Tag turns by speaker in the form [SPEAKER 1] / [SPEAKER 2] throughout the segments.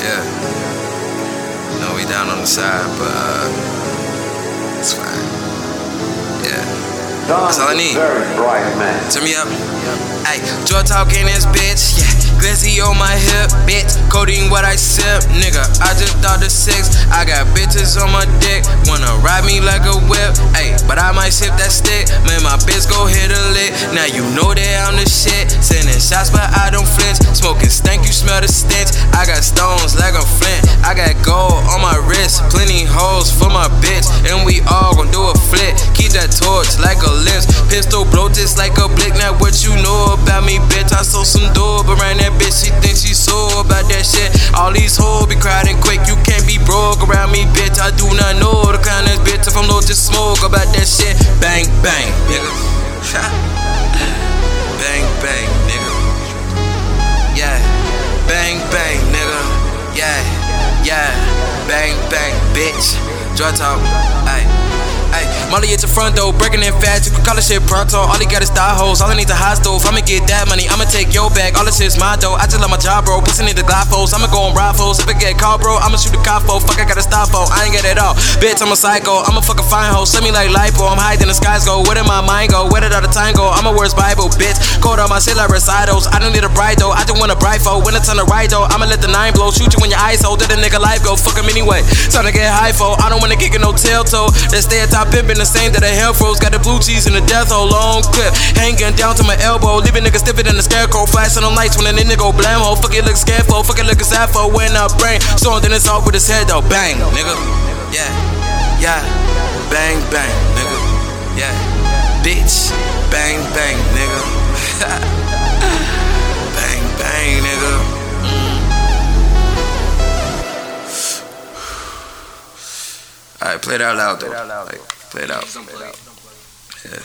[SPEAKER 1] Yeah. No, we down on the side, but uh, it's fine. Yeah. That's all I need.
[SPEAKER 2] Very bright man.
[SPEAKER 1] Turn me up. Hey, jaw talking this bitch, yeah. Glizzy on my hip, bitch. Codeine what I sip, nigga. I just thought the six. I got bitches on my dick. Wanna ride me like a whip, hey. But I might sip that stick. Man, my bitch go hit a lick. Now you know that the stench. I got stones like a flint. I got gold on my wrist. Plenty hoes for my bitch. And we all gon' do a flip. Keep that torch like a lips. Pistol blow just like a blick. Now what you know about me, bitch? I sold some dope around that bitch. She thinks she so about that shit. All these hoes be crowding quick. You can't be broke around me, bitch. I do not know the kind of bitch. If I'm low, just smoke about that shit. Bang, bang, nigga. Yeah. Bang, bang, bitch. Draw talk. Ayy. Ay, Molly at your front door, breaking in fast. You can call it shit pronto. All he got is thigh hoes. All I need a hot stove. I'ma get that money. I'ma take your bag. All this shit's my dough. I just love my job, bro. Pussy need the glyphos. I'ma go on rifles. If I get caught, bro, I'ma shoot a cop for. Fuck, I got a stop for. I ain't get it all. Bitch, I'm a psycho. I'ma fuck a fine hoe. Send me like lipo. I'm high, then the skies go. Where did my mind go? Where did all the time go? I'm a worst Bible, bitch. Cold on my shit like recitals. I don't need a bride though. I just want a bride for. When it's on the right though, I'ma let the nine blow. Shoot you when your eyes hold. Let a nigga life go. Fuck him anyway. Time to get high for. I don't wanna kick in no tail toe. That stay at top pimpin' the same that a hell froze. Got the blue cheese and the death hole. Long clip. Hanging down to my elbow. Leaving niggas stiffer than the scarecrow. Flashing on lights when a nigga go blam ho. Fuck it, look scared for. Fuck it, look sad for. When I brain. So then it's off with his head though. Bang, nigga. Yeah. Yeah. Bang, bang, nigga. Yeah. Bitch. Bang, bang, nigga. Alright, play it out loud though. Like, play it out. Yeah.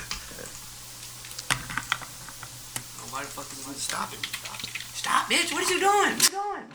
[SPEAKER 3] Why the fuck is it stop it? Stop, bitch! What is you doing?